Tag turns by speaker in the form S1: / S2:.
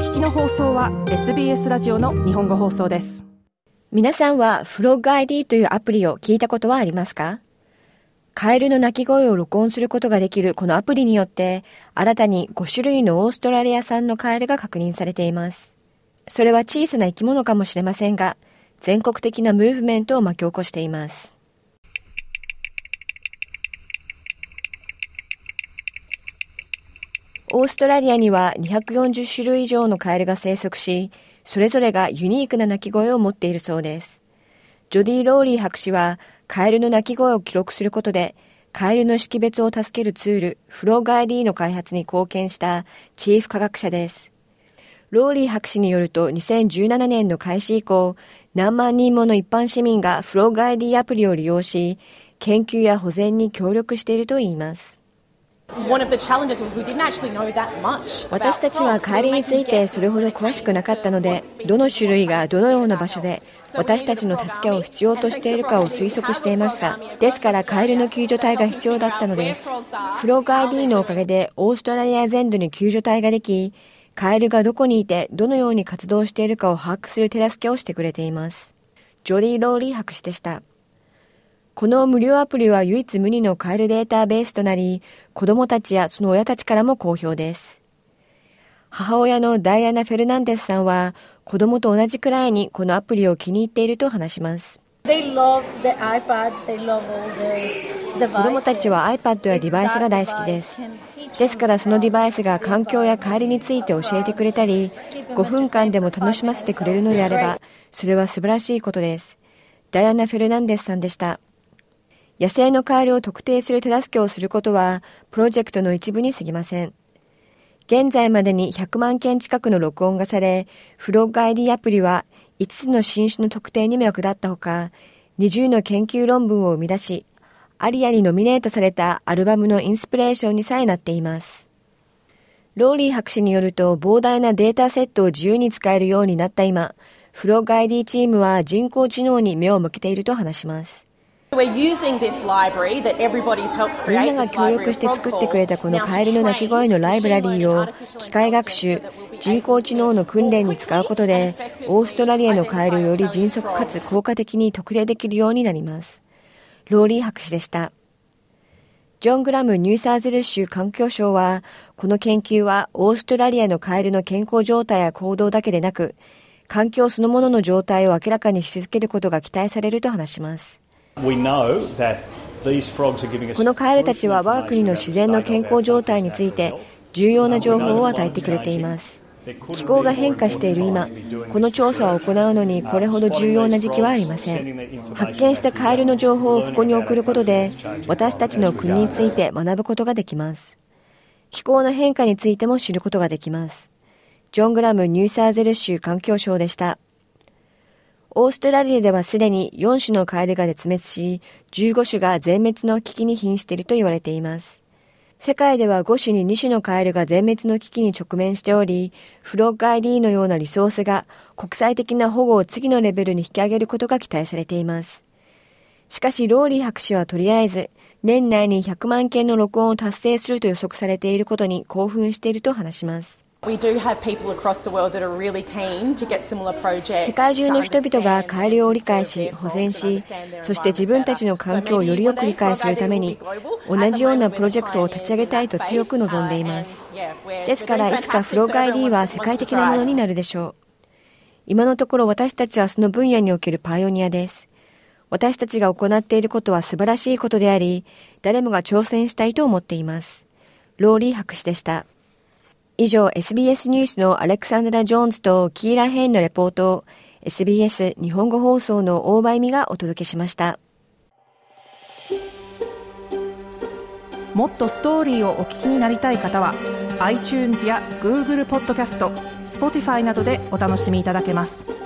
S1: 聞きの放送は SBS ラジオの日本語放送です。
S2: 皆さんはフロッグ ID というアプリを聞いたことはありますか？カエルの鳴き声を録音することができるこのアプリによって新たに5種類のオーストラリア産のカエルが確認されています。それは小さな生き物かもしれませんが全国的なムーブメントを巻き起こしています。オーストラリアには240種類以上のカエルが生息し、それぞれがユニークな鳴き声を持っているそうです。ジョディ・ローリー博士は、カエルの鳴き声を記録することで、カエルの識別を助けるツール、フローガ ID の開発に貢献したチーフ科学者です。ローリー博士によると2017年の開始以降、何万人もの一般市民がフローガ ID アプリを利用し、研究や保全に協力しているといいます。私たちはカエルについてそれほど詳しくなかったので、どの種類がどのような場所で私たちの助けを必要としているかを推測していました。ですからカエルの救助隊が必要だったのです。 FrogID のおかげでオーストラリア全土に救助隊ができ、カエルがどこにいてどのように活動しているかを把握する手助けをしてくれています。ジョディ・ローリー博士でした。この無料アプリは唯一無二のカエルデータベースとなり、子供たちやその親たちからも好評です。母親のダイアナ・フェルナンデスさんは、子供と同じくらいにこのアプリを気に入っていると話します。子供たちは iPad やデバイスが大好きです。ですからそのデバイスが環境や帰りについて教えてくれたり、5分間でも楽しませてくれるのであれば、それは素晴らしいことです。ダイアナ・フェルナンデスさんでした。野生のカエルを特定する手助けをすることは、プロジェクトの一部に過ぎません。現在までに100万件近くの録音がされ、フロッグ ID アプリは5つの新種の特定にも役立ったほか、20の研究論文を生み出し、アリアにノミネートされたアルバムのインスピレーションにさえなっています。ローリー博士によると膨大なデータセットを自由に使えるようになった今、フロッグ ID チームは人工知能に目を向けていると話します。みんなが協力して作ってくれたこのカエルの鳴き声のライブラリーを機械学習、人工知能の訓練に使うことでオーストラリアのカエルをより迅速かつ効果的に特定できるようになります。ローリー博士でした。ジョン・グラムニューサーズル州環境省は、この研究はオーストラリアのカエルの健康状態や行動だけでなく、環境そのものの状態を明らかにし続けることが期待されると話します。このカエルたちは我が国の自然の健康状態について重要な情報を与えてくれています。気候が変化している今この調査を行うのにこれほど重要な時期はありません。発見したカエルの情報をここに送ることで私たちの国について学ぶことができます。気候の変化についても知ることができます。ジョン・グラムニューサーゼル州環境省でしたオーストラリアではすでに4種のカエルが絶滅し、15種が全滅の危機に瀕していると言われています。世界では5種に2種のカエルが全滅の危機に直面しており、フロッグ ID のようなリソースが国際的な保護を次のレベルに引き上げることが期待されています。しかし、ローリー博士はとりあえず、年内に100万件の録音を達成すると予測されていることに興奮していると話します。世界中の人々が帰りを理解し、保全し、そして自分たちの環境をよりよく理解するために、同じようなプロジェクトを立ち上げたいと強く望んでいます。ですから、いつかフローグ ID は世界的なものになるでしょう。今のところ私たちはその分野におけるパイオニアです。私たちが行っていることは素晴らしいことであり、誰もが挑戦したいと思っています。ローリー博士でした。以上 SBS ニュースのアレクサンドラ・ジョーンズとキーラ・ヘインのレポートを SBS 日本語放送の大場由美がお届けしました。
S1: もっとストーリーをお聞きになりたい方は iTunes や Google ポッドキャスト Spotify などでお楽しみいただけます。